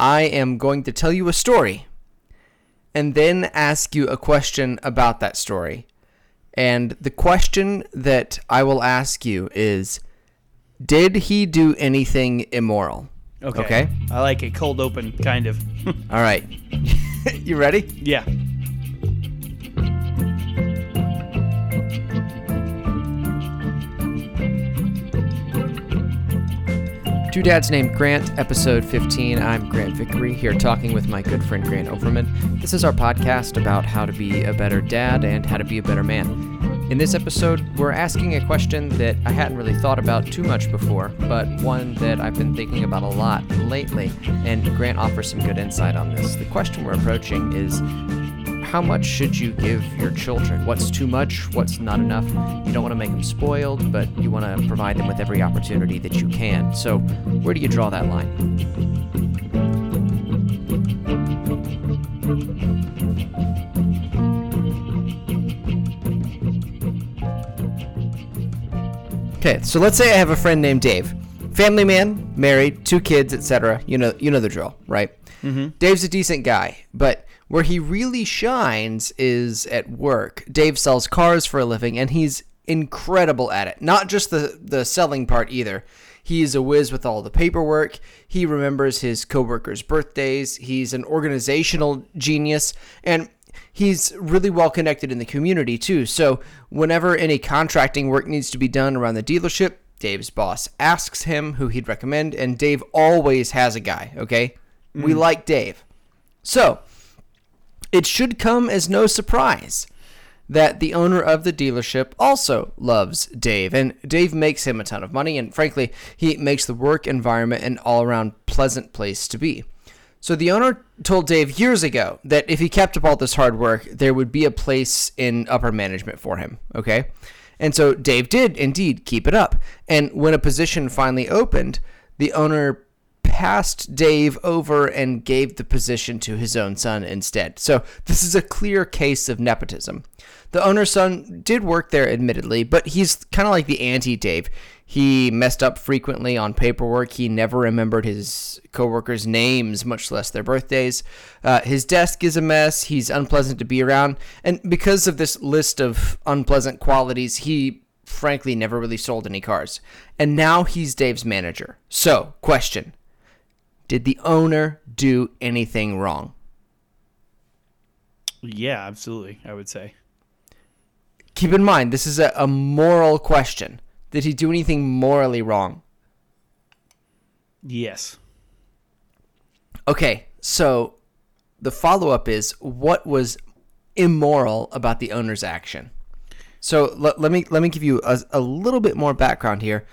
I am going to tell you a story and then ask you a question about that story. And the question that I will ask you is Did he do anything immoral? Okay. Okay. I like a cold open, kind of. All right. you ready? yeah. Two Dads Named Grant, episode 15. I'm Grant Vickery, here talking with my good friend Grant Overman. This is our podcast about how to be a better dad and how to be a better man. In this episode, we're asking a question that I hadn't really thought about too much before, but one that I've been thinking about a lot lately, and Grant offers some good insight on this. The question we're approaching is how much should you give your children? What's too much? What's not enough? You don't want to make them spoiled, but you want to provide them with every opportunity that you can. So, where do you draw that line? Okay, so let's say I have a friend named Dave. Family man, married, two kids, etc. You know, you know the drill, right? Mm-hmm. Dave's a decent guy, but where he really shines is at work. Dave sells cars for a living, and he's incredible at it. Not just the the selling part either. He's a whiz with all the paperwork. He remembers his coworkers' birthdays. He's an organizational genius, and he's really well connected in the community too. So whenever any contracting work needs to be done around the dealership, Dave's boss asks him who he'd recommend, and Dave always has a guy. Okay, we mm. like Dave. So it should come as no surprise that the owner of the dealership also loves Dave, and Dave makes him a ton of money, and frankly, he makes the work environment an all around pleasant place to be. So the owner told Dave years ago that if he kept up all this hard work, there would be a place in upper management for him, okay? And so Dave did indeed keep it up. And when a position finally opened, the owner passed Dave over and gave the position to his own son instead. So this is a clear case of nepotism. The owner's son did work there, admittedly, but he's kind of like the anti Dave. He messed up frequently on paperwork. He never remembered his coworkers' names, much less their birthdays. Uh, his desk is a mess. He's unpleasant to be around. And because of this list of unpleasant qualities, he frankly never really sold any cars. And now he's Dave's manager. So, question Did the owner do anything wrong? Yeah, absolutely. I would say. Keep in mind, this is a, a moral question. Did he do anything morally wrong? Yes. Okay, so the follow up is what was immoral about the owner's action? So let, let me let me give you a, a little bit more background here.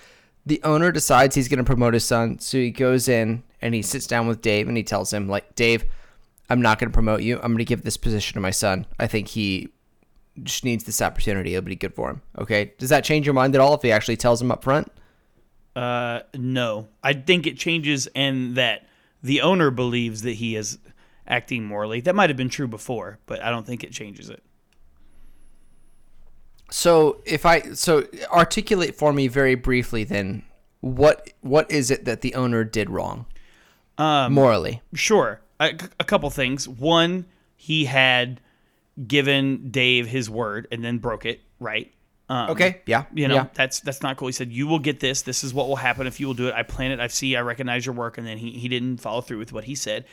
The owner decides he's going to promote his son, so he goes in and he sits down with Dave and he tells him like, "Dave, I'm not going to promote you. I'm going to give this position to my son. I think he just needs this opportunity. It'll be good for him." Okay? Does that change your mind at all if he actually tells him up front? Uh, no. I think it changes in that the owner believes that he is acting morally. That might have been true before, but I don't think it changes it. So if I so articulate for me very briefly then what what is it that the owner did wrong Um, morally? Sure. A, a couple things. One, he had given Dave his word and then broke it, right? Um, Okay, yeah, You know, yeah. that's that's not cool. He said, You will get this. This is what will happen if you will do it. I plan it. I see. I recognize your work. And then he, he didn't follow through with what he said.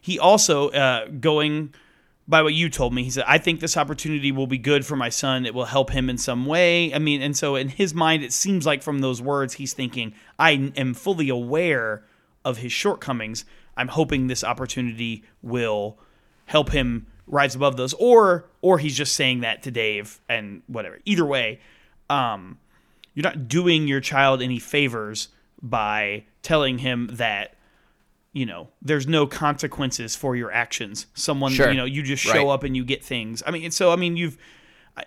He also, uh, going by what you told me, he said, I think this opportunity will be good for my son. It will help him in some way. I mean, and so in his mind, it seems like from those words, he's thinking, I am fully aware of his shortcomings. I'm hoping this opportunity will help him rise above those or or he's just saying that to Dave and whatever. Either way, um you're not doing your child any favors by telling him that you know there's no consequences for your actions someone Sure. you know you just show Right. up and you get things i mean so i mean you've I,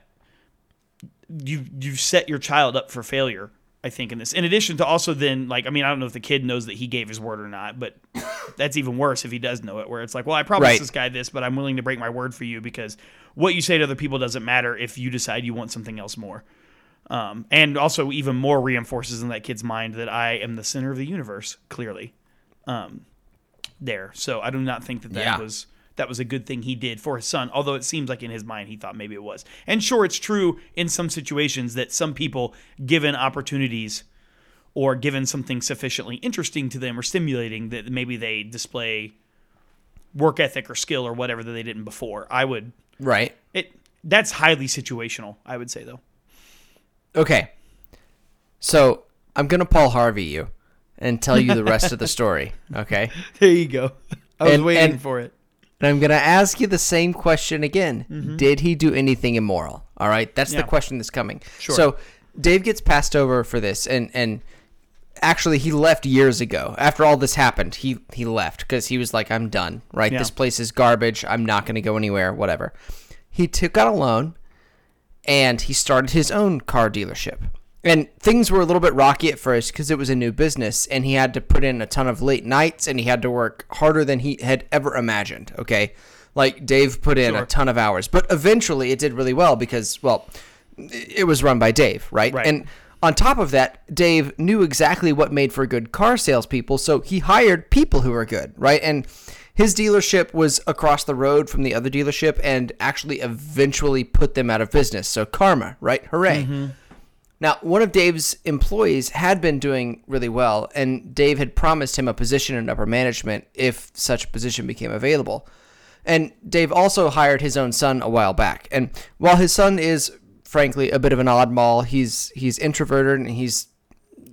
you've you've set your child up for failure i think in this in addition to also then like i mean i don't know if the kid knows that he gave his word or not but that's even worse if he does know it where it's like well i promised Right. this guy this but i'm willing to break my word for you because what you say to other people doesn't matter if you decide you want something else more um, and also even more reinforces in that kid's mind that I am the center of the universe. Clearly, um, there. So I do not think that that Yeah. was that was a good thing he did for his son. Although it seems like in his mind he thought maybe it was. And sure, it's true in some situations that some people, given opportunities or given something sufficiently interesting to them or stimulating, that maybe they display work ethic or skill or whatever that they didn't before. I would Right. it that's highly situational. I would say though. Okay. So I'm gonna Paul Harvey you and tell you the rest of the story. Okay. There you go. I was And- waiting and- for it. And I'm gonna ask you the same question again. Did he do anything immoral? All right. That's the Mm-hmm. Question that's coming. Sure. So Dave gets passed over for this, and and actually he left years ago. After all this happened, he he left because he was like, I'm done. Right. Yeah. This place is garbage. I'm not gonna go anywhere. Whatever. He took out a loan and he started his own car dealership. And things were a little bit rocky at first because it was a new business and he had to put in a ton of late nights and he had to work harder than he had ever imagined. Okay. Like Dave put in a ton of hours, but eventually it did really well because, well, it was run by Dave, right? Right. And on top of that, Dave knew exactly what made for good car salespeople, so he hired people who were good, right? And his dealership was across the road from the other dealership and actually eventually put them out of business. So karma, right? Hooray. Mm-hmm. Now, one of Dave's employees had been doing really well, and Dave had promised him a position in upper management if such a position became available. And Dave also hired his own son a while back. And while his son is frankly a bit of an oddball, he's he's introverted and he's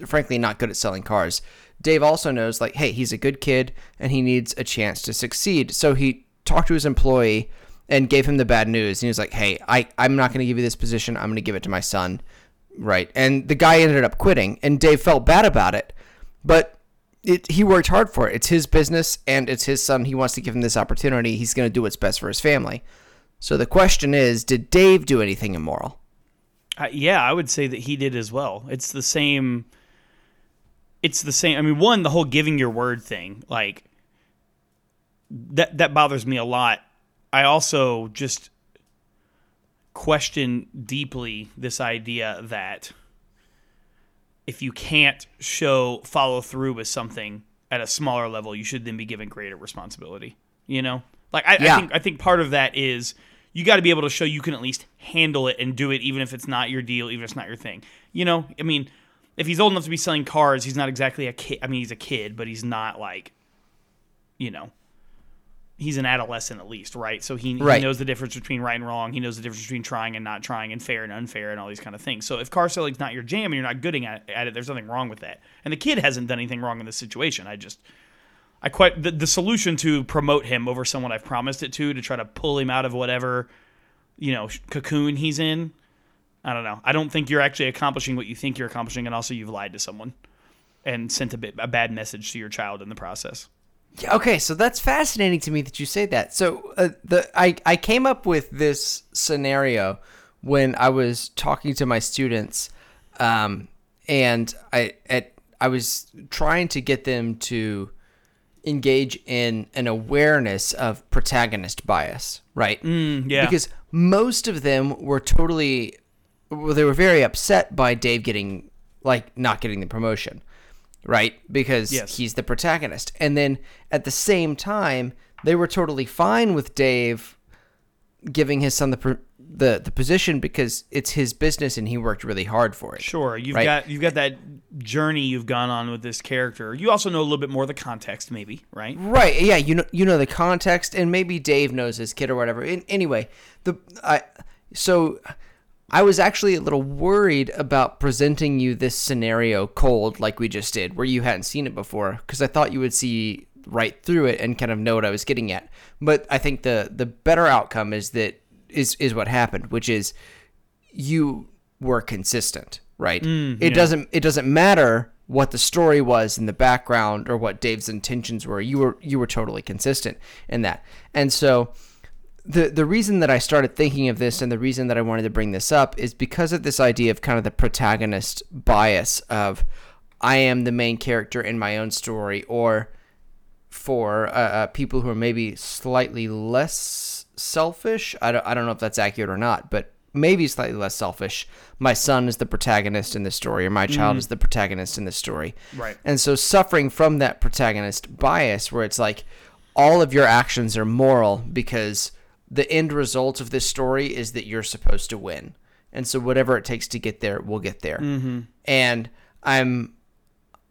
frankly not good at selling cars. Dave also knows like, hey, he's a good kid and he needs a chance to succeed. So he talked to his employee and gave him the bad news. And he was like, hey, I, I'm not going to give you this position. I'm going to give it to my son. Right. And the guy ended up quitting and Dave felt bad about it. But it, he worked hard for it. It's his business and it's his son. He wants to give him this opportunity. He's going to do what's best for his family. So the question is, did Dave do anything immoral? Uh, yeah, I would say that he did as well. It's the same. It's the same. I mean, one, the whole giving your word thing, like that that bothers me a lot. I also just question deeply this idea that if you can't show follow through with something at a smaller level, you should then be given greater responsibility. You know, like I, Yeah. I think I think part of that is you got to be able to show you can at least handle it and do it, even if it's not your deal, even if it's not your thing. You know, I mean, if he's old enough to be selling cars, he's not exactly a kid. I mean, he's a kid, but he's not like, you know, he's an adolescent at least, right? So he, Right. he knows the difference between right and wrong. He knows the difference between trying and not trying, and fair and unfair, and all these kind of things. So if car selling's not your jam and you're not good at, at it, there's nothing wrong with that. And the kid hasn't done anything wrong in this situation. I just, I quite the, the solution to promote him over someone I've promised it to to try to pull him out of whatever, you know, cocoon he's in. I don't know. I don't think you're actually accomplishing what you think you're accomplishing, and also you've lied to someone and sent a, bit, a bad message to your child in the process. Yeah, Okay, so that's fascinating to me that you say that. So uh, the I I came up with this scenario when I was talking to my students, um, and I at I was trying to get them to engage in an awareness of protagonist bias, right? yeah. Because most of them were totally, well, they were very upset by Dave getting, like, not getting the promotion, right? Because Yes. he's the protagonist. And then at the same time, they were totally fine with Dave giving his son the the the position because it's his business and he worked really hard for it. Sure, you've Right. got you've got that journey you've gone on with this character. You also know a little bit more of the context, maybe, right? Right. Yeah. You know. You know the context, and maybe Dave knows his kid or whatever. In, anyway, the I so I was actually a little worried about presenting you this scenario cold, like we just did, where you hadn't seen it before, because I thought you would see right through it and kind of know what I was getting at. But I think the the better outcome is that is is what happened, which is you were consistent, right? Mm, it doesn't it doesn't matter what the story was in the background or what Dave's intentions were. You were you were totally consistent in that. And so the the reason that I started thinking of this and the reason that I wanted to bring this up is because of this idea of kind of the protagonist bias of I am the main character in my own story or for uh, uh, people who are maybe slightly less selfish. I don't, I don't know if that's accurate or not, but maybe slightly less selfish. My son is the protagonist in this story, or my child is the protagonist in this story. Right. And so suffering from that protagonist bias, where it's like all of your actions are moral because the end result of this story is that you're supposed to win. And so whatever it takes to get there, we'll get there. And I'm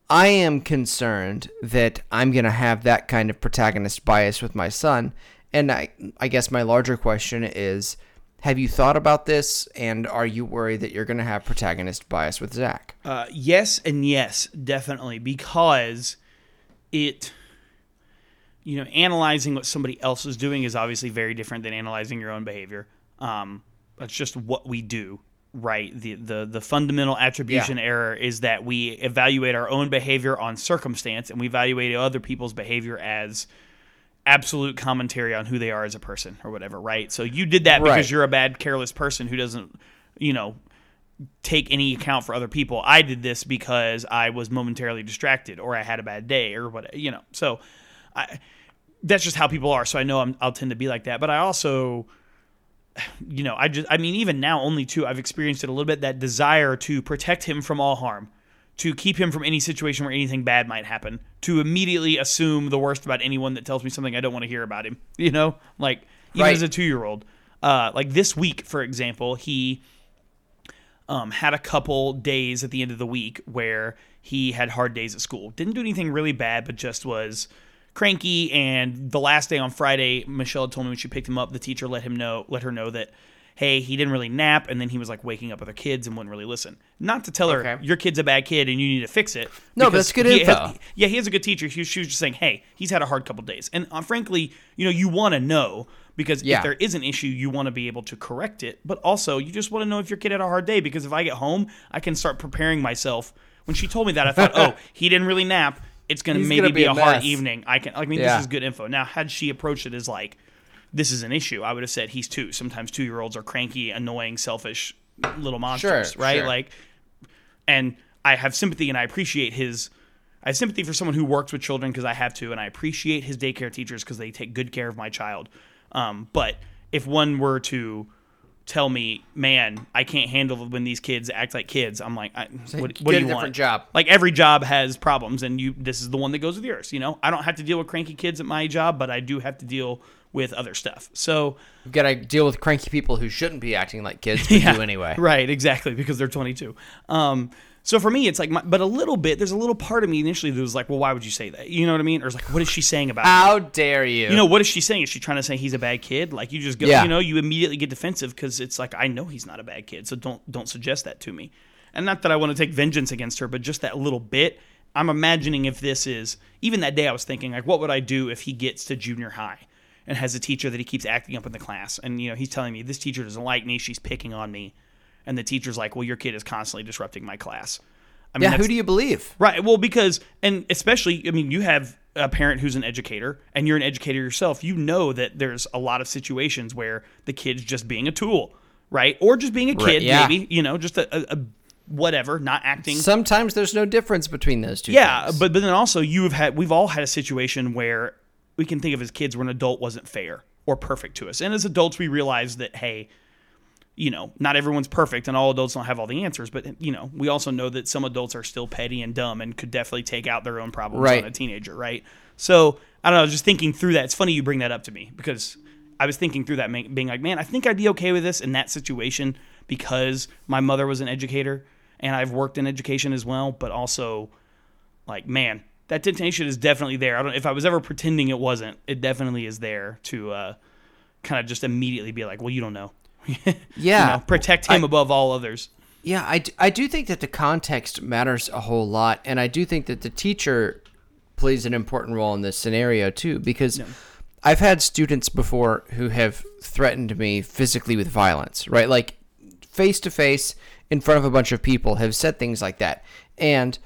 I am concerned that I'm going to have that kind of protagonist bias with my son. And I, I guess my larger question is have you thought about this? And are you worried that you're going to have protagonist bias with Zach? Uh, yes and yes, definitely, because it, you know, analyzing what somebody else is doing is obviously very different than analyzing your own behavior. Um, that's just what we do, right? The the the fundamental attribution Yeah. error is that we evaluate our own behavior on circumstance, and we evaluate other people's behavior as absolute commentary on who they are as a person or whatever, right? So you did that Right. because you're a bad, careless person who doesn't, you know, take any account for other people. I did this because I was momentarily distracted or I had a bad day or what, you know. So I that's just how people are. So I know I'm, I'll tend to be like that, but I also you know, I just I mean even now only two, I've experienced it a little bit that desire to protect him from all harm, to keep him from any situation where anything bad might happen, to immediately assume the worst about anyone that tells me something I don't want to hear about him, you know? Like even Right. as a 2-year-old. Uh like this week for example, he um, had a couple days at the end of the week where he had hard days at school. Didn't do anything really bad, but just was cranky. And the last day on Friday, Michelle had told me when she picked him up, the teacher let him know, let her know that, hey, he didn't really nap, and then he was like waking up other kids and wouldn't really listen. Not to tell her Okay. your kid's a bad kid and you need to fix it. No, but because that's good he info. has- yeah, he has a good teacher. She, she was just saying, hey, he's had a hard couple days, and uh, frankly, you know, you want to know because Yeah. if there is an issue, you want to be able to correct it, but also you just want to know if your kid had a hard day because if I get home, I can start preparing myself. When she told me that, I thought, oh, he didn't really nap. It's gonna He's maybe gonna be, be a, a hard evening. I can. I mean, Yeah. this is good info. Now, had she approached it as like, this is an issue, I would have said he's two. Sometimes two year olds are cranky, annoying, selfish little monsters, Sure, right? sure. Like, and I have sympathy and I appreciate his. I have sympathy for someone who works with children because I have to, and I appreciate his daycare teachers because they take good care of my child. Um, but if one were to tell me, man, I can't handle when these kids act like kids, I'm like, I, what, what do you want? job. Like every job has problems, and you this is the one that goes with yours. You know, I don't have to deal with cranky kids at my job, but I do have to deal with other stuff. So You've got to deal with cranky people who shouldn't be acting like kids, but do anyway. Right, exactly, because they're 22. Um, so for me, it's like, my, but a little bit. There's a little part of me initially that was like, well, why would you say that? You know what I mean? Or it's like, what is she saying about? How dare you? You know, what is she saying? Is she trying to say he's a bad kid? Like you just go, Yeah. you know, you immediately get defensive because it's like I know he's not a bad kid, so don't don't suggest that to me. And not that I want to take vengeance against her, but just that little bit. I'm imagining if this is even that day I was thinking like, what would I do if he gets to junior high and has a teacher that he keeps acting up in the class, and you know he's telling me this teacher doesn't like me, she's picking on me, and the teacher's like, well, your kid is constantly disrupting my class. I mean, yeah, who do you believe? Right. Well, because and especially, I mean, you have a parent who's an educator, and you're an educator yourself. You know that there's a lot of situations where the kid's just being a tool, right, or just being a kid, Right, yeah. maybe. You know, just a, a, a whatever, not acting. Sometimes there's no difference between those two. yeah, things. but but then also you have had we've all had a situation where we can think of as kids where an adult wasn't fair or perfect to us, and as adults we realize that hey. You know, not everyone's perfect, and all adults don't have all the answers. But you know, we also know that some adults are still petty and dumb, and could definitely take out their own problems Right. on a teenager, right? So I don't know. Just thinking through that, it's funny you bring that up to me because I was thinking through that, being like, man, I think I'd be okay with this in that situation because my mother was an educator and I've worked in education as well, but also like man that temptation is definitely there i don't if i was ever pretending it wasn't it definitely is there to uh kind of just immediately be like well you don't know Yeah. You know, protect him I- above all others Yeah, I, I do think that the context matters a whole lot. And I do think that the teacher plays an important role in this scenario, too, because I've had students before who have threatened me physically with violence, right? Like face to face in front of a bunch of people have said things like that. And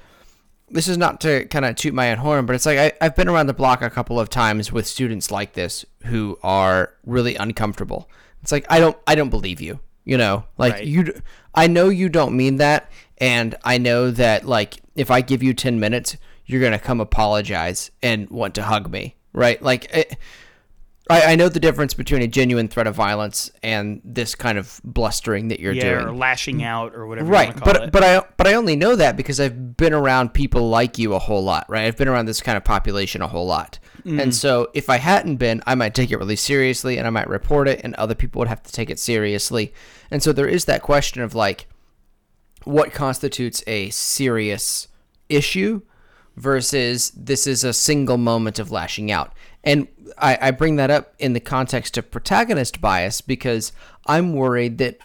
this is not to kind of toot my own horn, but it's like I, I've been around the block a couple of times with students like this who are really uncomfortable. It's like I don't I don't believe you. You know, like Right. you. I know you don't mean that, and I know that like if I give you ten minutes, you're gonna come apologize and want to hug me, right? Like. It, I, I know the difference between a genuine threat of violence and this kind of blustering that you're yeah, doing. or lashing out or whatever. right but it. but i but i only know that because i've been around people like you a whole lot right i've been around this kind of population a whole lot Mm. and so if i hadn't been i might take it really seriously and i might report it and other people would have to take it seriously and so there is that question of like what constitutes a serious issue versus this is a single moment of lashing out. And I, I bring that up in the context of protagonist bias because I'm worried that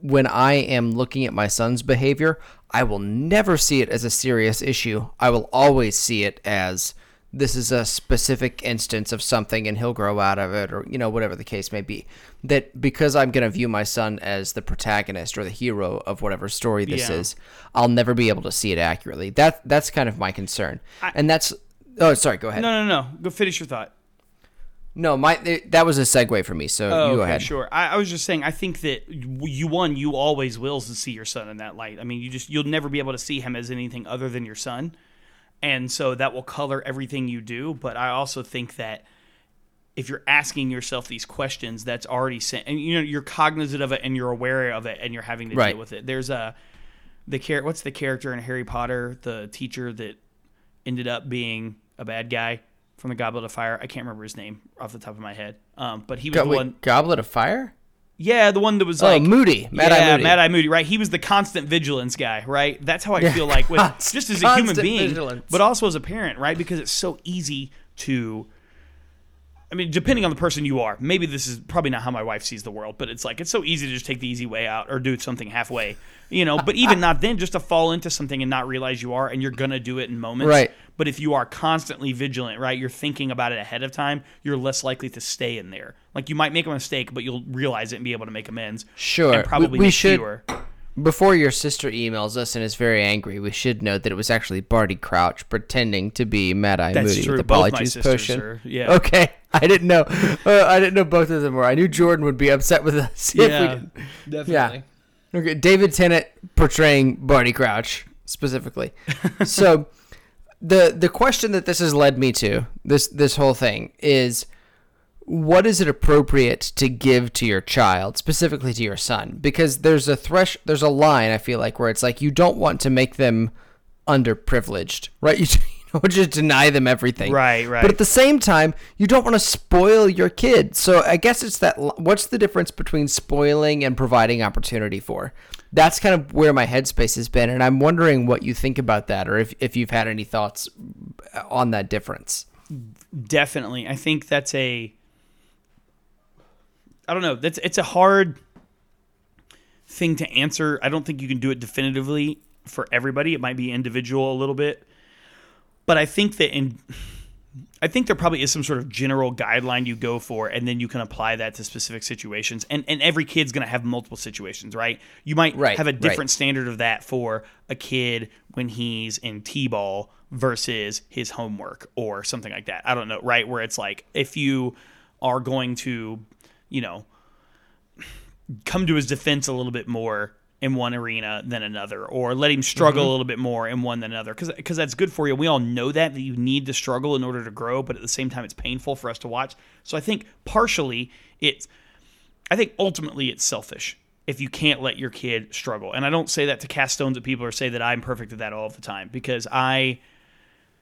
when I am looking at my son's behavior, I will never see it as a serious issue. I will always see it as this is a specific instance of something and he'll grow out of it or you know whatever the case may be that because i'm going to view my son as the protagonist or the hero of whatever story this Yeah. is i'll never be able to see it accurately that that's kind of my concern and that's oh sorry go ahead no, no, no, no. Go finish your thought. No my that was a segue for me so Oh, you go okay, ahead sure. I, I was just saying. I think that you one, you always will see your son in that light. I mean, you just you'll never be able to see him as anything other than your son, and so that will color everything you do. But I also think that if you're asking yourself these questions, that's already sent, and you know you're cognizant of it and you're aware of it and you're having to Right. deal with it. There's a the char- what's the character in Harry Potter, the teacher that ended up being a bad guy from the Goblet of Fire. I can't remember his name off the top of my head. Um, but he was Go- the wait, one. goblet of fire Yeah, the one that was oh like moody mad eye yeah, moody Mad Eye Moody, right? He was the constant vigilance guy, right? That's how I feel like with just as a human being, vigilance. but also as a parent, right? Because it's so easy to. I mean, depending on the person you are, maybe this is probably not how my wife sees the world, but it's like it's so easy to just take the easy way out or do something halfway, you know. But even not then, just to fall into something and not realize you are, and you're gonna do it in moments, Right. But if you are constantly vigilant, right, you're thinking about it ahead of time, you're less likely to stay in there. Like you might make a mistake, but you'll realize it and be able to make amends. Sure. and probably We- we should- fewer. Before your sister emails us and is very angry, we should note that it was actually Barty Crouch pretending to be Mad Eye That's Moody true. with the Both my Polyjuice sisters potion. are- yeah. Okay, I didn't know. Uh, I didn't know both of them were. I knew Jordan would be upset with us. if we Yeah, definitely. Okay, David Tennant portraying Barty Crouch specifically. so, the the question that this has led me to this this whole thing is, what is it appropriate to give to your child, specifically to your son? Because there's a thresh, there's a line I feel like where it's like you don't want to make them underprivileged, right? You, don't just deny them everything, Right, right. But at the same time, you don't want to spoil your kid. So I guess it's that. What's the difference between spoiling and providing opportunity for? That's kind of where my headspace has been, and I'm wondering what you think about that, or if if you've had any thoughts uh, on that difference. Definitely. I think that's a I don't know. That's it's a hard thing to answer. I don't think you can do it definitively for everybody. It might be individual a little bit. But I think that in I think there probably is some sort of general guideline you go for, and then you can apply that to specific situations. And and every kid's going to have multiple situations, right? You might Right, have a right. different standard of that for a kid when he's in t-ball versus his homework or something like that. I don't know, right? Where it's like if you are going to, you know, come to his defense a little bit more in one arena than another or let him struggle Mm-hmm. a little bit more in one than another. Because that's good for you. We all know that that you need to struggle in order to grow but at the same time it's painful for us to watch. So i think partially it's i think ultimately it's selfish if you can't let your kid struggle. And i don't say that to cast stones at people or say that i'm perfect at that all the time because i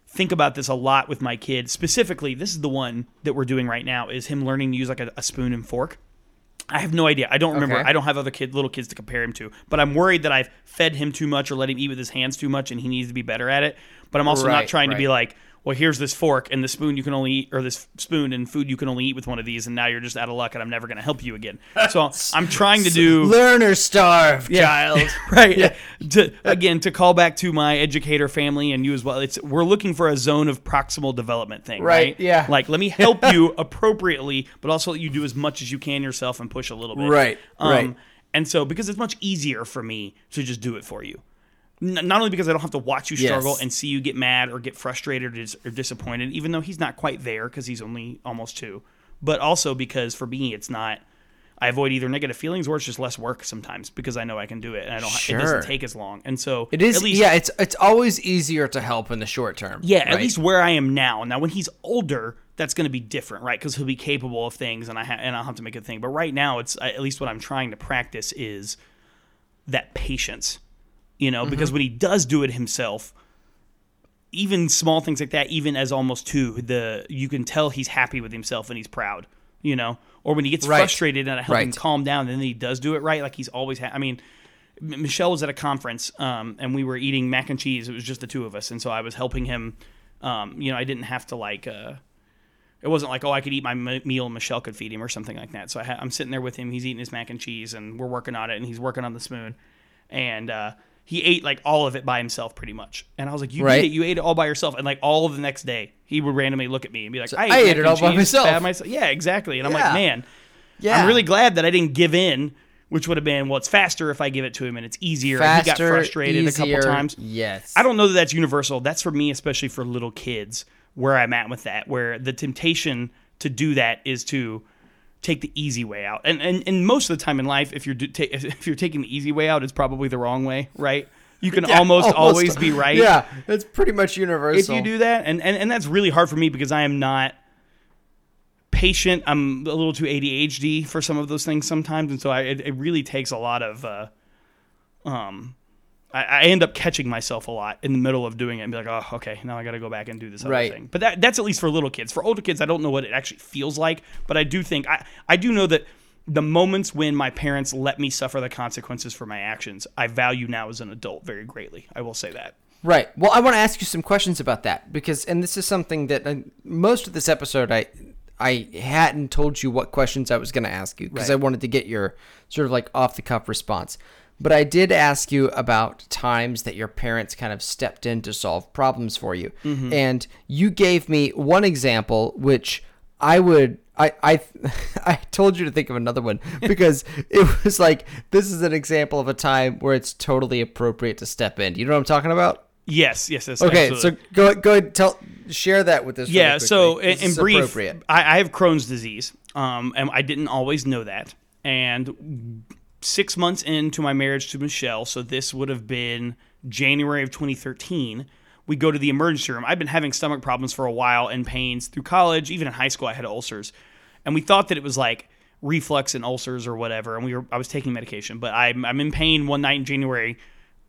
think about this a lot with my kid. Specifically this is the one that we're doing right now is him learning to use like a, a spoon and fork I have no idea. I don't remember. Okay. I don't have other kid, little kids to compare him to. But I'm worried that I've fed him too much or let him eat with his hands too much, and he needs to be better at it. But I'm also not Right, trying to be like, well, here's this fork and the spoon you can only eat, or this spoon and food you can only eat with one of these, and now you're just out of luck, and I'm never going to help you again. So I'm trying to do Learn or starve, child. right Yeah. to again to call back to my educator family and you as well it's we're looking for a zone of proximal development thing right, Right, yeah. like let me help you appropriately but also let you do as much as you can yourself and push a little bit Right, um, right. and so because it's much easier for me to just do it for you not only because I don't have to watch you Yes. struggle and see you get mad or get frustrated or, dis- or disappointed, even though he's not quite there because he's only almost two, but also because for me it's not. I avoid either negative feelings or it's just less work sometimes because I know I can do it and I don't. It doesn't take as long, and so It is. At least, yeah, it's it's always easier to help in the short term. yeah, at least where I am now. Now, when he's older, that's going to be different, right? Because he'll be capable of things, and I ha- and I'll have to make a thing. But right now, it's at least what I'm trying to practice is that patience, you know, because when he does do it himself, even small things like that, even as almost two, the you can tell he's happy with himself and he's proud, you know. Or when he gets Right. frustrated and I help him calm down, and then he does do it right, like he's always. Ha- I mean, M- Michelle was at a conference, um, and we were eating mac and cheese. It was just the two of us, and so I was helping him. Um, you know, I didn't have to like. Uh, it wasn't like oh I could eat my m- meal and Michelle could feed him or something like that. So I ha- I'm sitting there with him. He's eating his mac and cheese, and we're working on it, and he's working on the spoon, and uh, he ate like all of it by himself pretty much. And I was like, you Right. ate it, you ate it all by yourself, and like all of the next day he would randomly look at me and be like, I ate, I ate it all by myself." myself. Yeah, exactly. And I'm Yeah. like, man, Yeah. I'm really glad that I didn't give in. Which would have been well, it's faster if I give it to him, and it's easier. and he got Faster, frustrated a couple times. Yes. I don't know that that's universal. That's for me, especially for little kids, where I'm at with that, where the temptation to do that is to take the easy way out. And and, and most of the time in life, if you're do, ta- if you're taking the easy way out, it's probably the wrong way, right? You can Yeah, almost, always be right Yeah, it's pretty much universal. if you do that. And, and and that's really hard for me because I am not patient. I'm a little too ADHD for some of those things sometimes, and so I, it, it really takes a lot of. Uh, um, I, I end up catching myself a lot in the middle of doing it and be like, oh, okay, now I got to go back and do this other Right. thing. But that that's at least for little kids. For older kids, I don't know what it actually feels like, but I do think I I do know that. The moments when my parents let me suffer the consequences for my actions, I value now as an adult very greatly. I will say that. Right. Well, I want to ask you some questions about that because, and this is something that uh, most of this episode, I I hadn't told you what questions I was going to ask you because Right. I wanted to get your sort of like off the cuff response. But I did ask you about times that your parents kind of stepped in to solve problems for you, and you gave me one example, which I would. I, I I told you to think of another one because it was like this is an example of a time where it's totally appropriate to step in. You know what I'm talking about? Yes, yes, yes. Okay, absolutely. so go go ahead tell share that with us. really yeah. So in, in brief. I, I have Crohn's disease, um, and I didn't always know that. And six months into my marriage to Michelle, so this would have been January of 2013. We go to the emergency room. I've been having stomach problems for a while and pains through college. Even in high school, I had ulcers, and we thought that it was like reflux and ulcers or whatever. And we were I was taking medication, but I'm I'm in pain one night in January.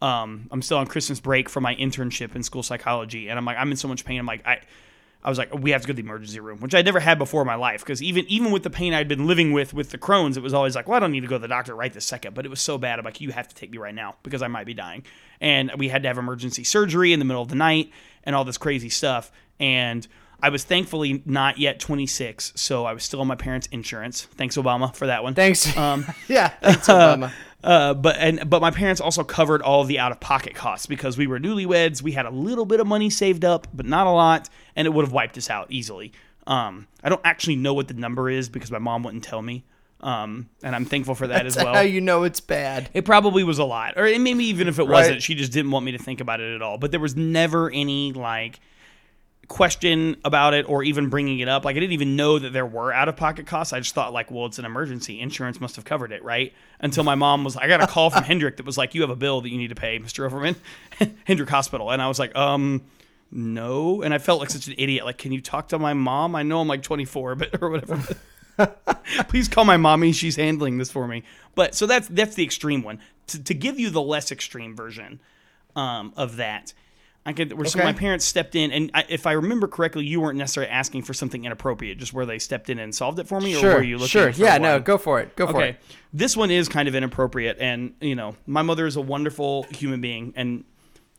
Um, I'm still on Christmas break from my internship in school psychology, and I'm like I'm in so much pain. I'm like I. I was like, we have to go to the emergency room, which I'd never had before in my life. Because even even with the pain I'd been living with with the Crohn's, it was always like, well, I don't need to go to the doctor right this second. But it was so bad. I'm like, you have to take me right now because I might be dying. And we had to have emergency surgery in the middle of the night and all this crazy stuff. And I was thankfully not yet 26, so I was still on my parents' insurance. Thanks Obama for that one. Thanks. Um, yeah. Thanks, Obama. Uh, but and but my parents also covered all of the out of pocket costs because we were newlyweds. We had a little bit of money saved up, but not a lot, and it would have wiped us out easily. Um, I don't actually know what the number is because my mom wouldn't tell me, um, and I'm thankful for that That's as well. how you know it's bad. It probably was a lot, or maybe even if it Right. wasn't, she just didn't want me to think about it at all. But there was never any like question about it or even bringing it up. Like I didn't even know that there were out of pocket costs. I just thought like, well, it's an emergency. Insurance must have covered it, right? Until my mom was, I got a call from Hendrick that was like, you have a bill that you need to pay, Mr. Overman, Hendrick Hospital, and I was like, um. No, and I felt like such an idiot. Like, can you talk to my mom? I know I'm like 24, but or whatever. Please call my mommy. She's handling this for me. But so that's that's the extreme one. To, to give you the less extreme version um, of that, I could where Okay. my parents stepped in, and I, if I remember correctly, you weren't necessarily asking for something inappropriate, just where they stepped in and solved it for me, or Sure. were you looking? Sure. Yeah. No. Go for it. Go for Okay, it. this one is kind of inappropriate, and you know, my mother is a wonderful human being, and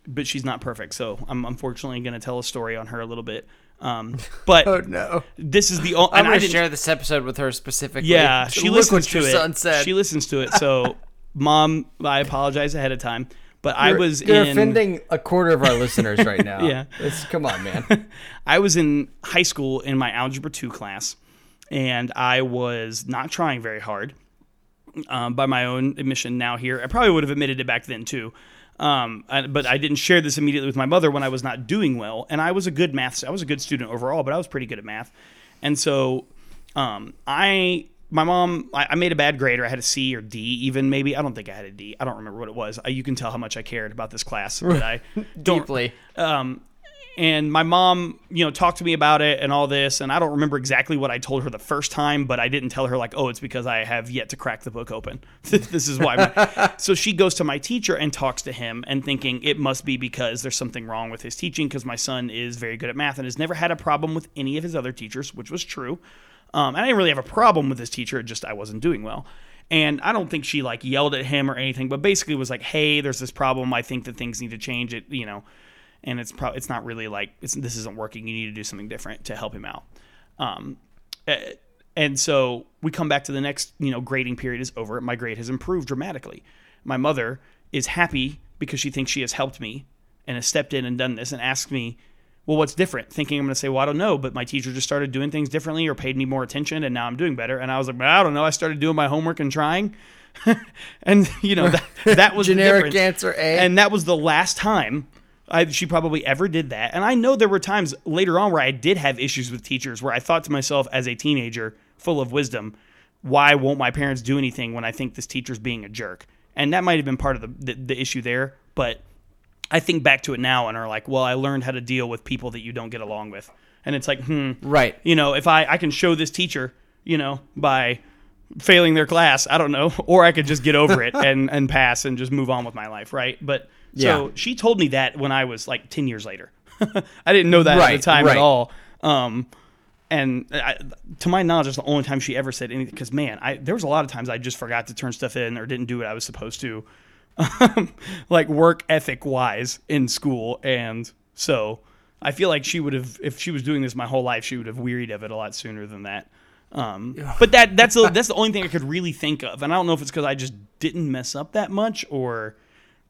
but she's not perfect. So I'm unfortunately going to tell a story on her a little bit. Um, but Oh no. this is the only. I'm gonna share this episode with her specifically. yeah, she Look listens to it. said. She listens to it. So, mom, I apologize ahead of time. But I You're- was you're in offending a quarter of our listeners right now. Yeah. It's, come on, man. I was in high school in my algebra two class, and I was not trying very hard. Um, by my own admission, now here, I probably would have admitted it back then too. Um, I- but I didn't share this immediately with my mother when I was not doing well, and I was a good math. I was a good student overall, but I was pretty good at math, and so um, I. My mom, I, I made a bad grade, or I had a C or D, even maybe. I don't think I had a D. I don't remember what it was. I, you can tell how much I cared about this class, but I don't Deeply. um, and my mom, you know, talked to me about it and all this, and I don't remember exactly what I told her the first time, but I didn't tell her like, oh, it's because I have yet to crack the book open. this is why. My, so she goes to my teacher and talks to him, and thinking it must be because there's something wrong with his teaching because my son is very good at math and has never had a problem with any of his other teachers, which was true. Um, and I didn't really have a problem with this teacher, just I wasn't doing well. And I don't think she like yelled at him or anything, but basically was like, "Hey, there's this problem. I think that things need to change. It, you know." and it's probably it's not really like this isn't working. You need to do something different to help him out. Um, and so we come back to the next, you know, grading period is over. My grade has improved dramatically. My mother is happy because she thinks she has helped me and has stepped in and done this and asked me, well, what's different? Thinking I'm going to say, well, I don't know, but my teacher just started doing things differently or paid me more attention and now I'm doing better. And I was like, I don't know. I started doing my homework and trying. and, you know, that, that was generic answer A. And that was the last time I, she probably ever did that. And I know there were times later on where I did have issues with teachers where I thought to myself as a teenager, full of wisdom, why won't my parents do anything when I think this teacher's being a jerk? And that might have been part of the, the, the issue there. But I think back to it now and are like, well, I learned how to deal with people that you don't get along with. And it's like, hmm. Right. You know, if I, I can show this teacher, you know, by failing their class, I don't know, or I could just get over it and, and pass and just move on with my life, right? But so yeah. she told me that when I was like 10 years later. I didn't know that right, at the time right. at all. Um, and I, to my knowledge, that's the only time she ever said anything. Because man, I there was a lot of times I just forgot to turn stuff in or didn't do what I was supposed to, like work ethic wise in school. And so I feel like she would have, if she was doing this my whole life, she would have wearied of it a lot sooner than that. Um, but that that's a, that's the only thing I could really think of, and I don't know if it's because I just didn't mess up that much or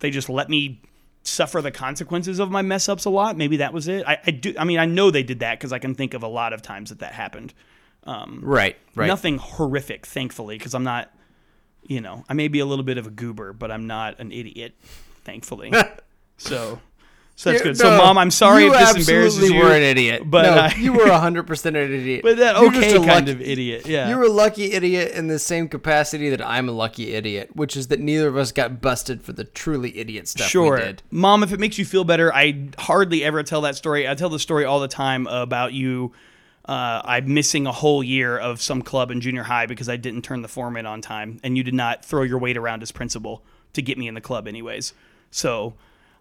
they just let me suffer the consequences of my mess ups a lot. Maybe that was it. I, I do. I mean, I know they did that because I can think of a lot of times that that happened. Um, right. Right. Nothing horrific, thankfully, because I'm not. You know, I may be a little bit of a goober, but I'm not an idiot, thankfully. so so that's good. No, so, mom, I'm sorry if this embarrasses you. You were an idiot, but no, I, you were 100 percent an idiot. But that okay kind lucky, of idiot. Yeah, you're a lucky idiot in the same capacity that I'm a lucky idiot, which is that neither of us got busted for the truly idiot stuff sure. we did. Mom, if it makes you feel better, I hardly ever tell that story. I tell the story all the time about you. Uh, I'm missing a whole year of some club in junior high because I didn't turn the form in on time, and you did not throw your weight around as principal to get me in the club, anyways. So.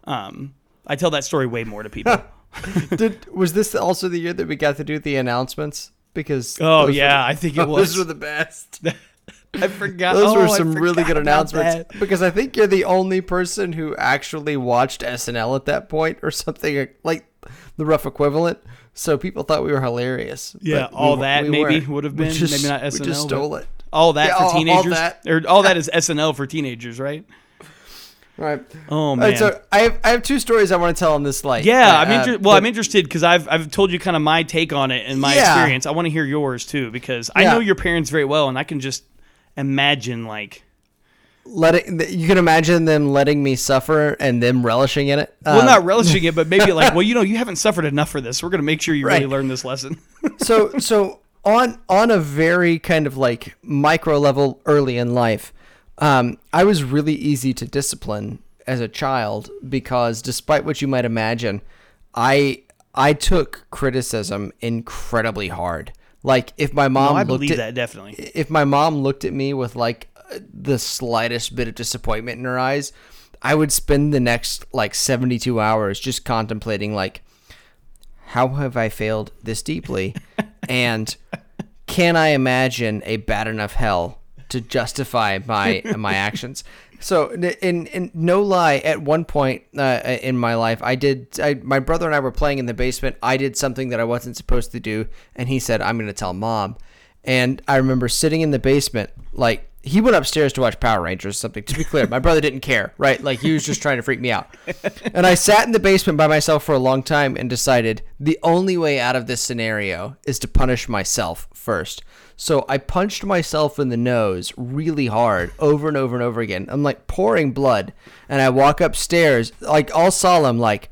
Um, I tell that story way more to people. Did was this also the year that we got to do the announcements? Because oh yeah, the, I think it was. Those were the best. I forgot. Those oh, were some really good announcements. That. Because I think you're the only person who actually watched SNL at that point, or something like the rough equivalent. So people thought we were hilarious. Yeah, all we, that we maybe would have been just, maybe not SNL. We just stole it. All that yeah, for all, teenagers, all that. or all that is SNL for teenagers, right? Right. Oh man. Right, so I have I have two stories I want to tell on this light. Yeah, uh, I'm inter- well, but, I'm interested because I've I've told you kind of my take on it and my yeah. experience. I want to hear yours too because I yeah. know your parents very well, and I can just imagine like letting you can imagine them letting me suffer and them relishing in it. Well, um, not relishing it, but maybe like, well, you know, you haven't suffered enough for this. We're gonna make sure you right. really learn this lesson. so so on on a very kind of like micro level early in life um, I was really easy to discipline as a child because, despite what you might imagine, I I took criticism incredibly hard. Like if my mom, no, I believe at, that definitely. If my mom looked at me with like the slightest bit of disappointment in her eyes, I would spend the next like seventy two hours just contemplating like, how have I failed this deeply, and can I imagine a bad enough hell to justify my my actions. So, in in no lie, at one point uh, in my life, I did. I, my brother and I were playing in the basement. I did something that I wasn't supposed to do, and he said, "I'm going to tell mom." And I remember sitting in the basement, like he went upstairs to watch Power Rangers or something. To be clear, my brother didn't care, right? Like he was just trying to freak me out. And I sat in the basement by myself for a long time and decided the only way out of this scenario is to punish myself first. So I punched myself in the nose really hard over and over and over again. I'm like pouring blood. And I walk upstairs, like all solemn, like,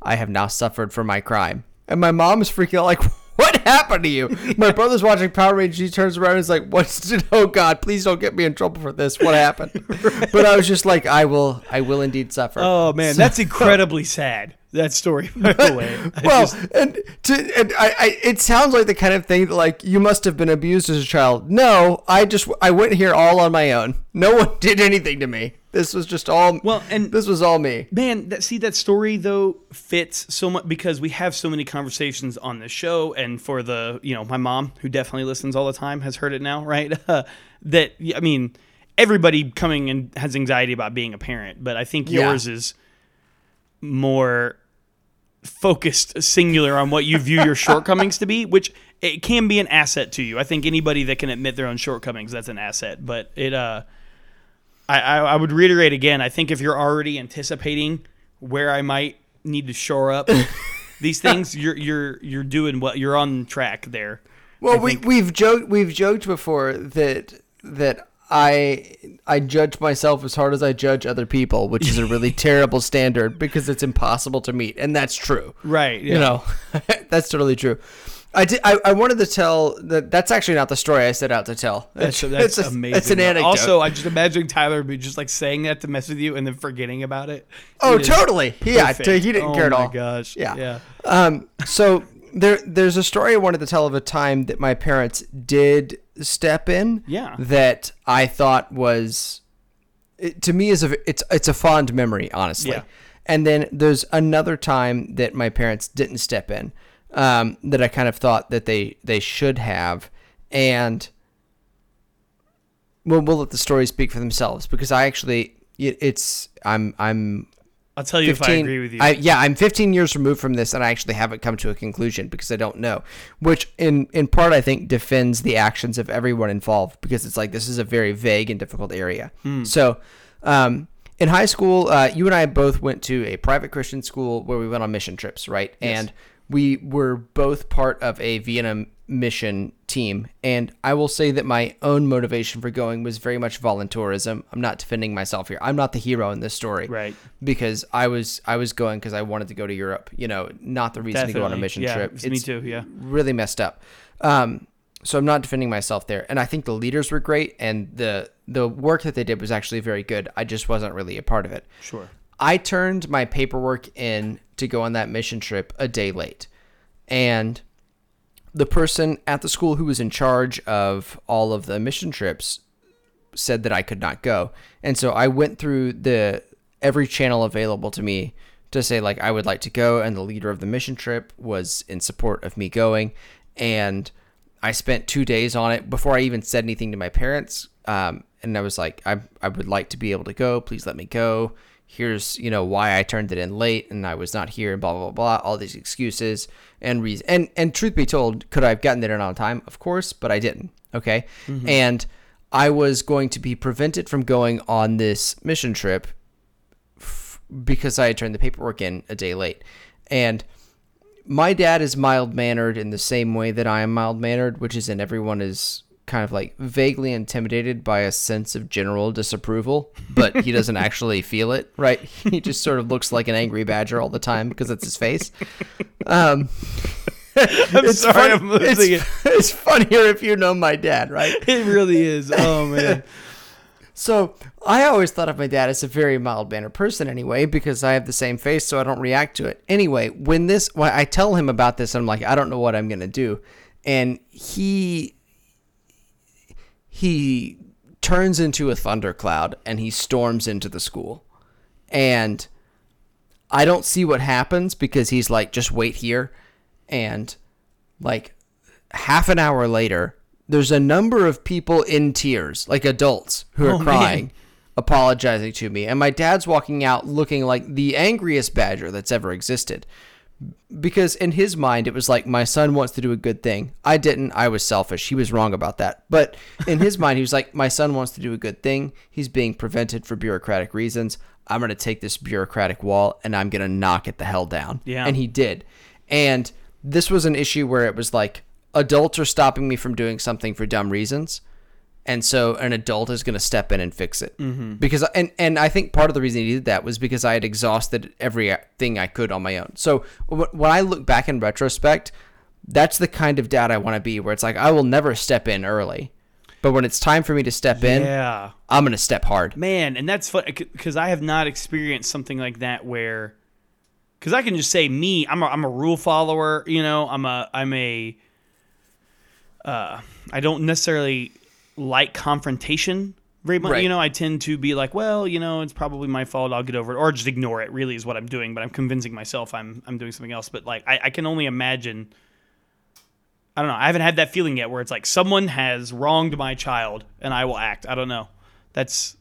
I have now suffered for my crime. And my mom is freaking out, like, what happened to you? My brother's watching Power Rangers. He turns around and is like, "What's? Oh God, please don't get me in trouble for this. What happened?" right. But I was just like, "I will, I will indeed suffer." Oh man, so, that's incredibly sad. That story. By the way, well, just- and to and I, I, it sounds like the kind of thing that like you must have been abused as a child. No, I just I went here all on my own. No one did anything to me. This was just all. Well, and- this was all me. Man, that see that story though fits so much because we have so many conversations on the show, and for the you know my mom who definitely listens all the time has heard it now, right? that I mean, everybody coming and has anxiety about being a parent, but I think Yeah. yours is more focused, singular on what you view your shortcomings to be, which it can be an asset to you. I think anybody that can admit their own shortcomings, that's an asset. But it, uh, I, I, I would reiterate again. I think if you're already anticipating where I might need to shore up these things, you're you're you're doing what you're on track there. Well, we we've joked we've joked before that that I I judge myself as hard as I judge other people, which is a really terrible standard because it's impossible to meet, and that's true. Right. You know, that's totally true. I did. I, I wanted to tell that. That's actually not the story I set out to tell. That's, that's amazing. It's an anecdote. Also, I just imagine Tyler be just like saying that to mess with you and then forgetting about it. oh, It totally. Yeah, t- he didn't oh care at all. Oh my gosh. Yeah. Yeah. Um, so there, there's a story I wanted to tell of a time that my parents did step in. Yeah. That I thought was, it, to me, is a it's it's a fond memory, honestly. Yeah. And then there's another time that my parents didn't step in, um, that I kind of thought that they they should have, and we'll we'll let the stories speak for themselves because I actually it, it's I'm I'm I'll tell you if I agree with you. I, yeah, I'm 15 years removed from this, and I actually haven't come to a conclusion because I don't know. Which, in in part, I think defends the actions of everyone involved because it's like this is a very vague and difficult area. Hmm. So, um, in high school, uh, you and I both went to a private Christian school where we went on mission trips, right? And we were both part of a Vienna mission team. And I will say that my own motivation for going was very much volunteerism. I'm not defending myself here. I'm not the hero in this story right. because I was I was going because I wanted to go to Europe. You know, not the reason to go on a mission yeah, trip. it's me too. Yeah. really messed up. Um, so I'm not defending myself there, and I think the leaders were great, and the the work that they did was actually very good. I just wasn't really a part of it. Sure. I turned my paperwork in to go on that mission trip a day late. And the person at the school who was in charge of all of the mission trips said that I could not go. And so I went through the every channel available to me to say like I would like to go and the leader of the mission trip was in support of me going. And I spent 2 days on it before I even said anything to my parents. Um, and I was like I I would like to be able to go. Please let me go here's you know why I turned it in late and I was not here and blah blah blah, all these excuses and reason and and truth be told could I have gotten it in on time? Of course but I didn't okay? Mm-hmm. And I was going to be prevented from going on this mission trip f- because I had turned the paperwork in a day late. And my dad is mild mannered in the same way that I am mild mannered which is in everyone is kind of like vaguely intimidated by a sense of general disapproval, but he doesn't actually feel it, right? He just sort of looks like an angry badger all the time because it's his face. Um, I'm it's sorry, I'm losing it's, it's funnier if you know my dad, right? It really is. Oh man. So I always thought of my dad as a very mild mannered person anyway, because I have the same face, so I don't react to it. Anyway, when this, when I tell him about this, I'm like, I don't know what I'm gonna do, and he he turns into a thundercloud and he storms into the school, and I don't see what happens because he's like, just wait here, and like half an hour later, there's a number of people in tears, like adults who are Oh, man. crying, apologizing to me. And my dad's walking out looking like the angriest badger that's ever existed. Because in his mind, it was like, my son wants to do a good thing. I didn't. I was selfish. He was wrong about that. But in his mind, he was like, my son wants to do a good thing. He's being prevented for bureaucratic reasons. I'm going to take this bureaucratic wall and I'm going to knock it the hell down. Yeah. And he did. And this was an issue where it was like adults are stopping me from doing something for dumb reasons. And so an adult is going to step in and fix it. Mm-hmm. Because and and I think part of the reason he did that was because I had exhausted everything I could on my own. So when I look back in retrospect, that's the kind of dad I want to be where it's like I will never step in early. But when it's time for me to step in, Yeah. I'm going to step hard. Man, and that's fun because I have not experienced something like that where because I can just say me. I'm a, I'm a rule follower. You know, I'm a I'm a. Uh, I don't necessarily like confrontation very much. Right. You know, I tend to be like, well, you know, it's probably my fault. I'll get over it, or just ignore it. Really, is what I'm doing. But I'm convincing myself I'm I'm doing something else. But like, I, I can only imagine. I don't know. I haven't had that feeling yet, where it's like someone has wronged my child, and I will act. I don't know. That's,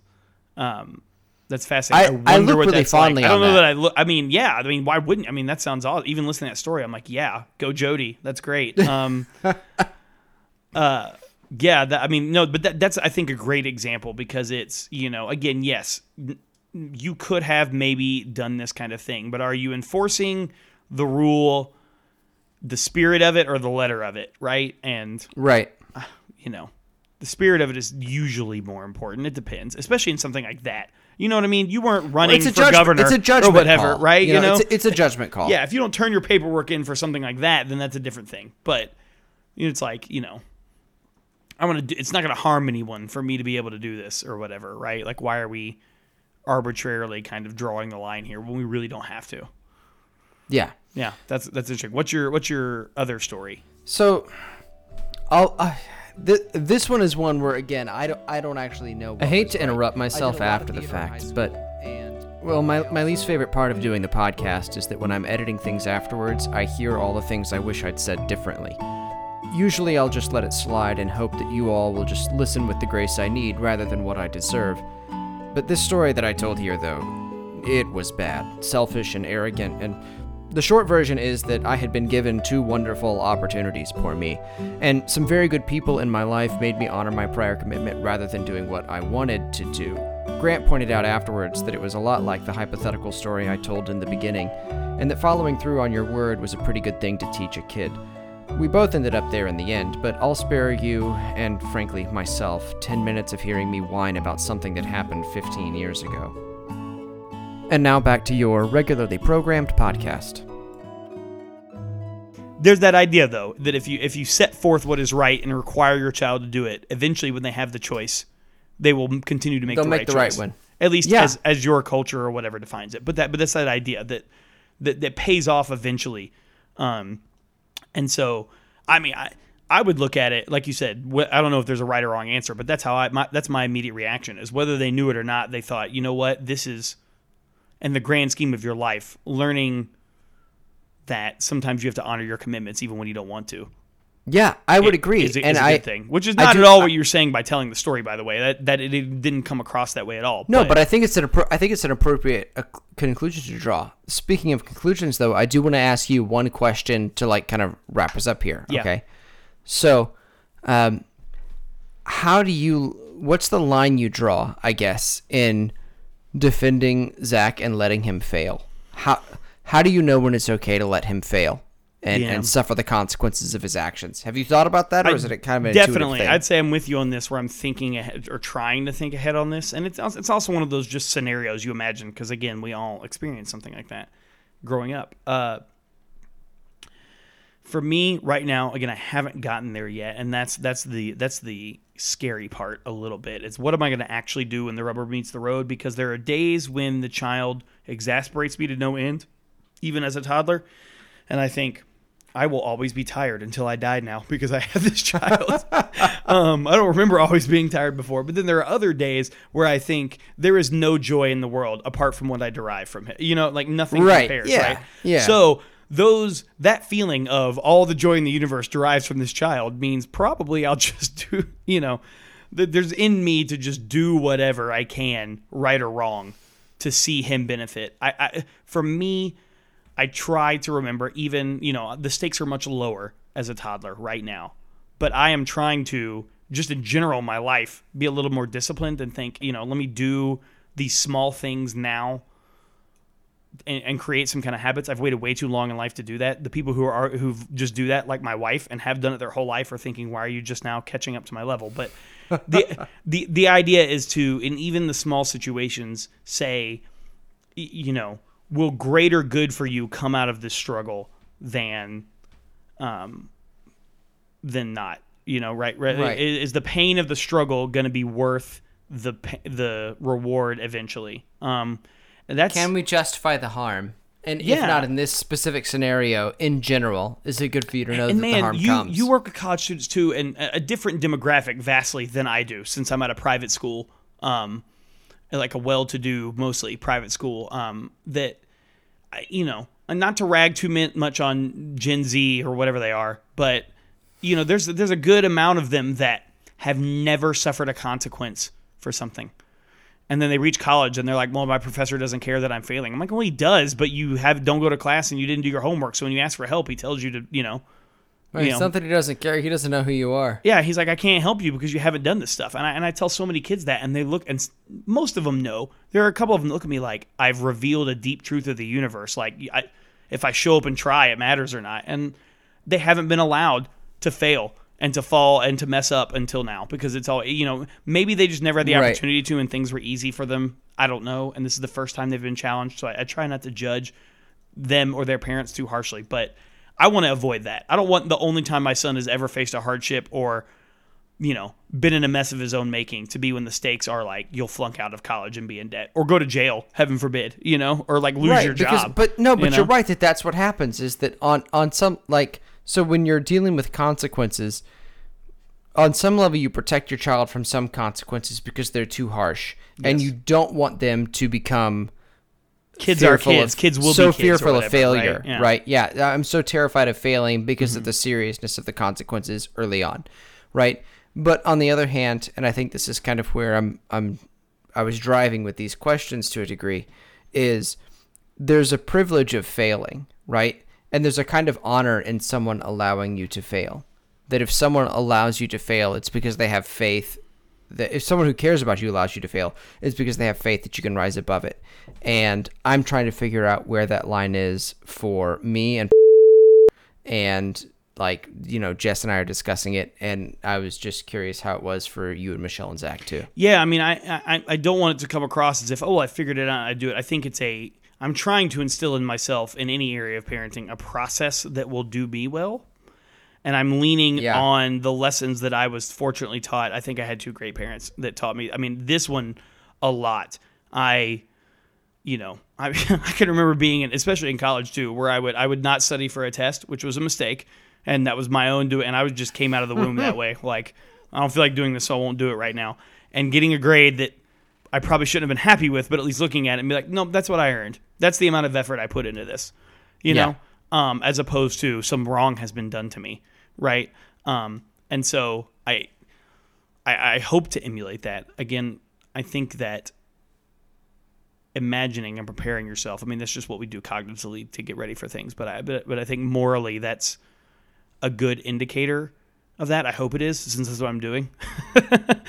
um, that's fascinating. I- I wonder look what really that's like. fondly I don't know that. that I look. I mean, yeah. I mean, why wouldn't? I mean, that sounds odd. Even listening to that story, I'm like, yeah, go Jody. That's great. Um, uh, yeah. That, I mean, no, but that, that's I think a great example because it's you know again, yes, you could have maybe done this kind of thing, but are you enforcing the rule, the spirit of it, or the letter of it, right? And Right. Uh, you know, the spirit of it is usually more important. It depends, especially in something like that. You know what I mean? You weren't running It's a, for judge- governor it's a judgment or whatever, call, right? You know, it's, a, it's a judgment call. yeah. If you don't turn your paperwork in for something like that, then that's a different thing. But you know, it's like you know, I want to. do It's not going to harm anyone for me to be able to do this or whatever, right? Like, why are we arbitrarily kind of drawing the line here when we really don't have to? Yeah. Yeah, that's that's interesting. What's your what's your other story? So, I'll. Uh, th- this one is one where again I don't I don't actually know. What I hate to right. interrupt myself did a lot of after the theater in high fact, but well, my, my least favorite part of doing the podcast is that when I'm editing things afterwards, I hear all the things I wish I'd said differently. Usually I'll just let it slide and hope that you all will just listen with the grace I need rather than what I deserve. But this story that I told here, though, it was bad, selfish, and arrogant, and the short version is that I had been given two wonderful opportunities, poor me, and some very good people in my life made me honor my prior commitment rather than doing what I wanted to do. Grant pointed out afterwards that it was a lot like the hypothetical story I told in the beginning, and that following through on your word was a pretty good thing to teach a kid. We both ended up there in the end, but I'll spare you, and frankly myself, 10 minutes of hearing me whine about something that happened 15 years ago. And now back to your regularly programmed podcast. there's that idea though that if you if you set forth what is right and require your child to do it, eventually when they have the choice, they will continue to make They'll the make right the right choice. one. At least Yeah. as as your culture or whatever defines it. But that but that's that idea that that that pays off eventually. Um, and so I mean I. I would look at it like you said. wh- I don't know if there's a right or wrong answer, but that's how I. My, that's my immediate reaction is whether they knew it or not. They thought, you know what, this is, in the grand scheme of your life, learning that sometimes you have to honor your commitments even when you don't want to. Yeah, I would agree. Is a, and is a I good thing, which is not do- at all what you're saying by telling the story. By the way, that that it, it didn't come across that way at all. No, but I think it's an I think it's an appropriate uh, conclusion to draw. Speaking of conclusions, though, I do want to ask you one question to like kind of wrap us up here. Yeah. Okay, so, um, how do you? What's the line you draw? I guess in defending Zach and letting him fail. How how do you know when it's okay to let him fail and, and suffer the consequences of his actions? Have you thought about that, or I- is it kind of an definitely, thing? I'd say I'm with you on this, where I'm thinking ahead or trying to think ahead on this, and it's it's also one of those just scenarios you imagine because again, we all experience something like that growing up. Uh, for me, right now, again, I haven't gotten there yet, and that's that's the that's the scary part a little bit. It's what am I going to actually do when the rubber meets the road? Because there are days when the child exasperates me to no end, even as a toddler, and I think I will always be tired until I die now because I have this child. um, I don't remember always being tired before, but then there are other days where I think there is no joy in the world apart from what I derive from it. You know, like nothing Right, compares. yeah, Right. yeah. So those that feeling of all the joy in the universe derives from this child means probably I'll just do. You know, th- there's in me to just do whatever I can, right or wrong, to see him benefit. I, I for me. I try to remember even, you know, the stakes are much lower as a toddler right now. But I am trying to just in general my life be a little more disciplined and think, you know, let me do these small things now and, and create some kind of habits. I've waited way too long in life to do that. The people who are who just do that, like my wife, and have done it their whole life, are thinking, "Why are you just now catching up to my level?" But the the the idea is to, in even the small situations, say, you know, will greater good for you come out of this struggle than, um, than not. You know, right? Right? Right. Is, is the pain of the struggle going to be worth the the reward eventually? Um, and that's Can we justify the harm? And if Yeah. not in this specific scenario, in general, is it good for you to know and that the harm you comes? you work with college students too, and a different demographic vastly than I do, since I'm at a private school, um, like a well-to-do, mostly private school. Um, that, you know, not to rag too much on Gen Z or whatever they are, but you know, there's there's a good amount of them that have never suffered a consequence for something. And then they reach college and they're like, "Well, my professor doesn't care that I'm failing." I'm like, "Well, he does, but you have don't go to class and you didn't do your homework. So when you ask for help, he tells you to, you know, Right, you know. that he doesn't care; he doesn't know who you are. yeah, he's like, I can't help you because you haven't done this stuff. And I, and I tell so many kids that, and they look, and most of them know. There are a couple of them look at me like I've revealed a deep truth of the universe. Like, I, if I show up and try, it matters or not. And they haven't been allowed to fail and to fall and to mess up until now because it's all, you know, maybe they just never had the Right. opportunity to and things were easy for them. I don't know. And this is the first time they've been challenged. So I, I try not to judge them or their parents too harshly. But I want to avoid that. I don't want the only time my son has ever faced a hardship or, you know, been in a mess of his own making to be when the stakes are like you'll flunk out of college and be in debt or go to jail, heaven forbid, you know, or like lose your because, job. But no, but you you're right that that's what happens. Is that on on some like so when you're dealing with consequences, on some level you protect your child from some consequences because they're too harsh, and you don't want them to become Kids are kids. of- kids will so be kids or fearful of failure, right? Yeah. Mm-hmm. Yeah, I'm so terrified of failing because of the seriousness of the consequences early on, right? But on the other hand, and I think this is kind of where I'm I'm I was driving with these questions to a degree, is there's a privilege of failing, right? And there's a kind of honor in someone allowing you to fail. That if someone allows you to fail, it's because they have faith that if someone who cares about you allows you to fail, it's because they have faith that you can rise above it. And I'm trying to figure out where that line is for me and and like you know Jess and I are discussing it, and I was just curious how it was for you and Michelle and Zach too. Yeah, I mean, I, I I don't want it to come across as if oh I figured it out, I do it. I think it's a I'm trying to instill in myself in any area of parenting a process that will do me well, and I'm leaning Yeah. on the lessons that I was fortunately taught. I think I had two great parents that taught me. I mean, this one a lot. I you know, I, I can remember being in, especially in college too, where I would I would not study for a test, which was a mistake, and that was my own do. And I was just came out of the womb that way. Like I don't feel like doing this, so I won't do it right now. And getting a grade that I probably shouldn't have been happy with, but at least looking at it and be like, no, that's what I earned. That's the amount of effort I put into this, you Yeah. know, um, as opposed to some wrong has been done to me, right? Um, and so I, I, I hope to emulate that. Again, I think that imagining and preparing yourself. I mean, that's just what we do cognitively to get ready for things. But I, but, but I think morally, that's a good indicator of that. I hope it is, since that's what I'm doing.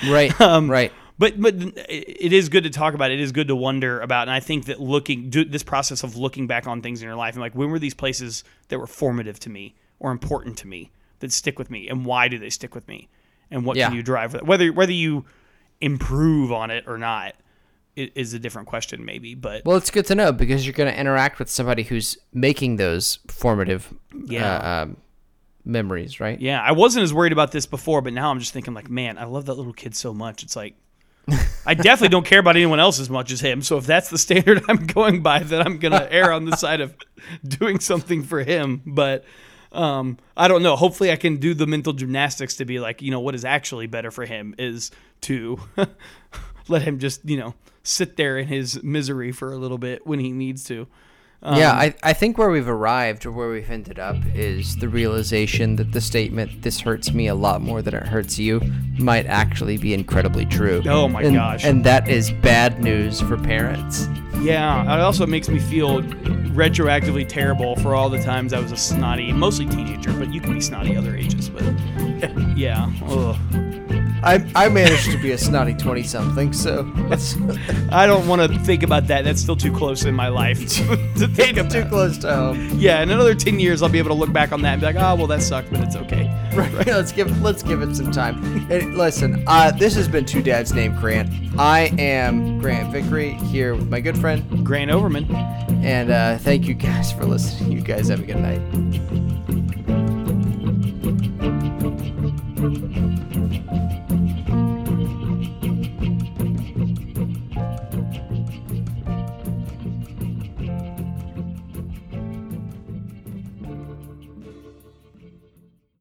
Right, Um, right. But but it is good to talk about. It is good to wonder about, and I think that looking do this process of looking back on things in your life and like when were these places that were formative to me or important to me that stick with me, and why do they stick with me, and what Yeah. can you drive with whether whether you improve on it or not is a different question maybe. But Well, it's good to know because you're going to interact with somebody who's making those formative Yeah. uh, um, memories, right? Yeah, I wasn't as worried about this before, but now I'm just thinking like, man, I love that little kid so much. It's like I definitely don't care about anyone else as much as him. So if that's the standard I'm going by, then I'm gonna err on the side of doing something for him. But um, I don't know. Hopefully, I can do the mental gymnastics to be like, you know, what is actually better for him is to let him just, you know, sit there in his misery for a little bit when he needs to. Yeah, Um, I, I think where we've arrived or where we've ended up is the realization that the statement, this hurts me a lot more than it hurts you, might actually be incredibly true. Oh my and, gosh. And that is bad news for parents. Yeah, it also makes me feel retroactively terrible for all the times I was a snotty, mostly teenager, but you can be snotty other ages. But yeah, ugh. I, I managed to be a snotty 20 something, so that's I don't want to think about that. That's still too close in my life to, to think about. too close to home. Yeah, in another 10 years, I'll be able to look back on that and be like, oh, well, that sucked, but it's okay. Right. right. let's give let's give it some time. And listen, uh, this has been Two Dads Named Grant. I am Grant Vickery here with my good friend Grant Overman. And uh, thank you guys for listening. You guys have a good night.